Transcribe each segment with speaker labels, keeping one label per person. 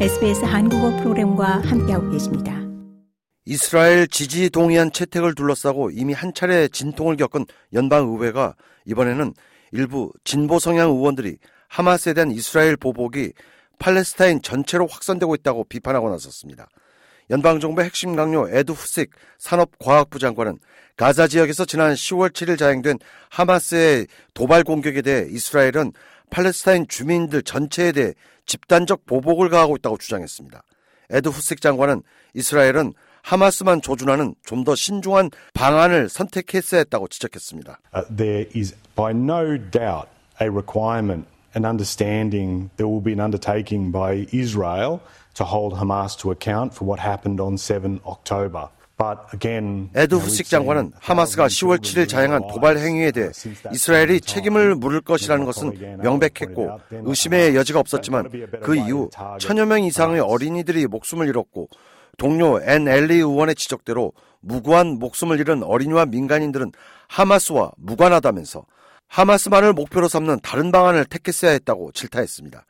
Speaker 1: SBS 한국어 프로그램과 함께하고 계십니다.
Speaker 2: 이스라엘 지지 동의안 채택을 둘러싸고 이미 한 차례 진통을 겪은 연방 의회가 이번에는 일부 진보 성향 의원들이 하마스에 대한 이스라엘 보복이 팔레스타인 전체로 확산되고 있다고 비판하고 나섰습니다. 연방정부 핵심 강요 에드 후식 산업과학부 장관은 가자 지역에서 지난 10월 7일 자행된 하마스의 도발 공격에 대해 이스라엘은 팔레스타인 주민들 전체에 대해 집단적 보복을 가하고 있다고 주장했습니다. 에드 후식 장관은 이스라엘은 하마스만 조준하는 좀 더 신중한 방안을 선택했어야 했다고 지적했습니다.
Speaker 3: Uh, there is by no doubt a requirement and understanding there will be an undertaking by Israel to hold Hamas to account for what happened on 7 October.
Speaker 2: 에드 후식 장관은 하마스가 10월 7일 자행한 도발 행위에 대해 이스라엘이 책임을 물을 것이라는 것은 명백했고 의심의 여지가 없었지만 그 이후 천여 명 이상의 어린이들이 목숨을 잃었고 동료 앤 엘리 의원의 지적대로 무고한 목숨을 잃은 어린이와 민간인들은 하마스와 무관하다면서 하마스만을 목표로 삼는 다른 방안을 택했어야 했다고 질타했습니다.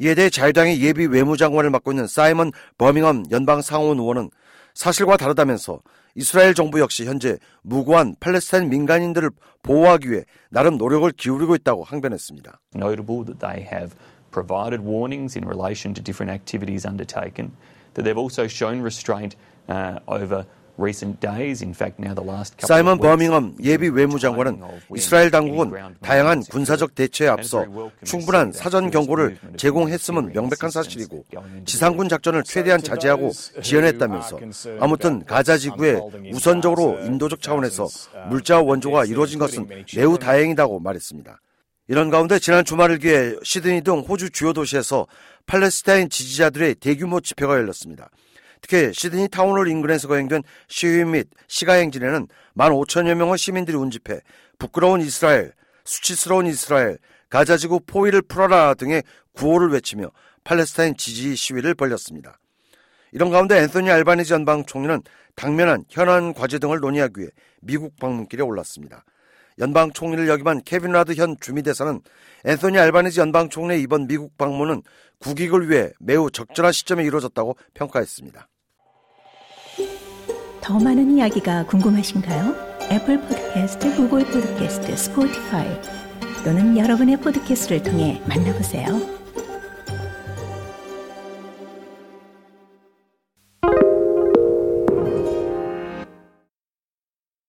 Speaker 2: 이에 대해 자유당의 예비 외무장관을 맡고 있는 사이먼 버밍엄 연방 상원 의원은 사실과 다르다면서 이스라엘 정부 역시 현재 무고한 팔레스타인 민간인들을 보호하기 위해 나름 노력을 기울이고 있다고 항변했습니다.
Speaker 4: Notable that they have provided warnings in relation to different activities undertaken, that they've also shown restraint uh, over
Speaker 2: 사이먼 버밍엄 예비 외무장관은 이스라엘 당국은 다양한 군사적 대처에 앞서 충분한 사전 경고를 제공했음은 명백한 사실이고 지상군 작전을 최대한 자제하고 지연했다면서 아무튼 가자 지구에 우선적으로 인도적 차원에서 물자 원조가 이루어진 것은 매우 다행이다고 말했습니다. 이런 가운데 지난 주말을 기해 시드니 등 호주 주요 도시에서 팔레스타인 지지자들의 대규모 집회가 열렸습니다. 특히 시드니 타운홀 인근에서 거행된 시위 및 시가행진에는 15,000여 명의 시민들이 운집해 부끄러운 이스라엘, 수치스러운 이스라엘, 가자지구 포위를 풀어라 등의 구호를 외치며 팔레스타인 지지 시위를 벌였습니다. 이런 가운데 앤소니 알바니지 연방 총리는 당면한 현안 과제 등을 논의하기 위해 미국 방문길에 올랐습니다. 연방 총리를 역임한 케빈 라드 현 주미 대사는 앤소니 알바니지 연방 총리의 이번 미국 방문은 국익을 위해 매우 적절한 시점에 이루어졌다고 평가했습니다.
Speaker 1: 더 많은 이야기가 궁금하신가요? 애플 포드캐스트, 구글 포드캐스트, 스포티파이 또는 여러분의 포드캐스트를 통해 만나보세요.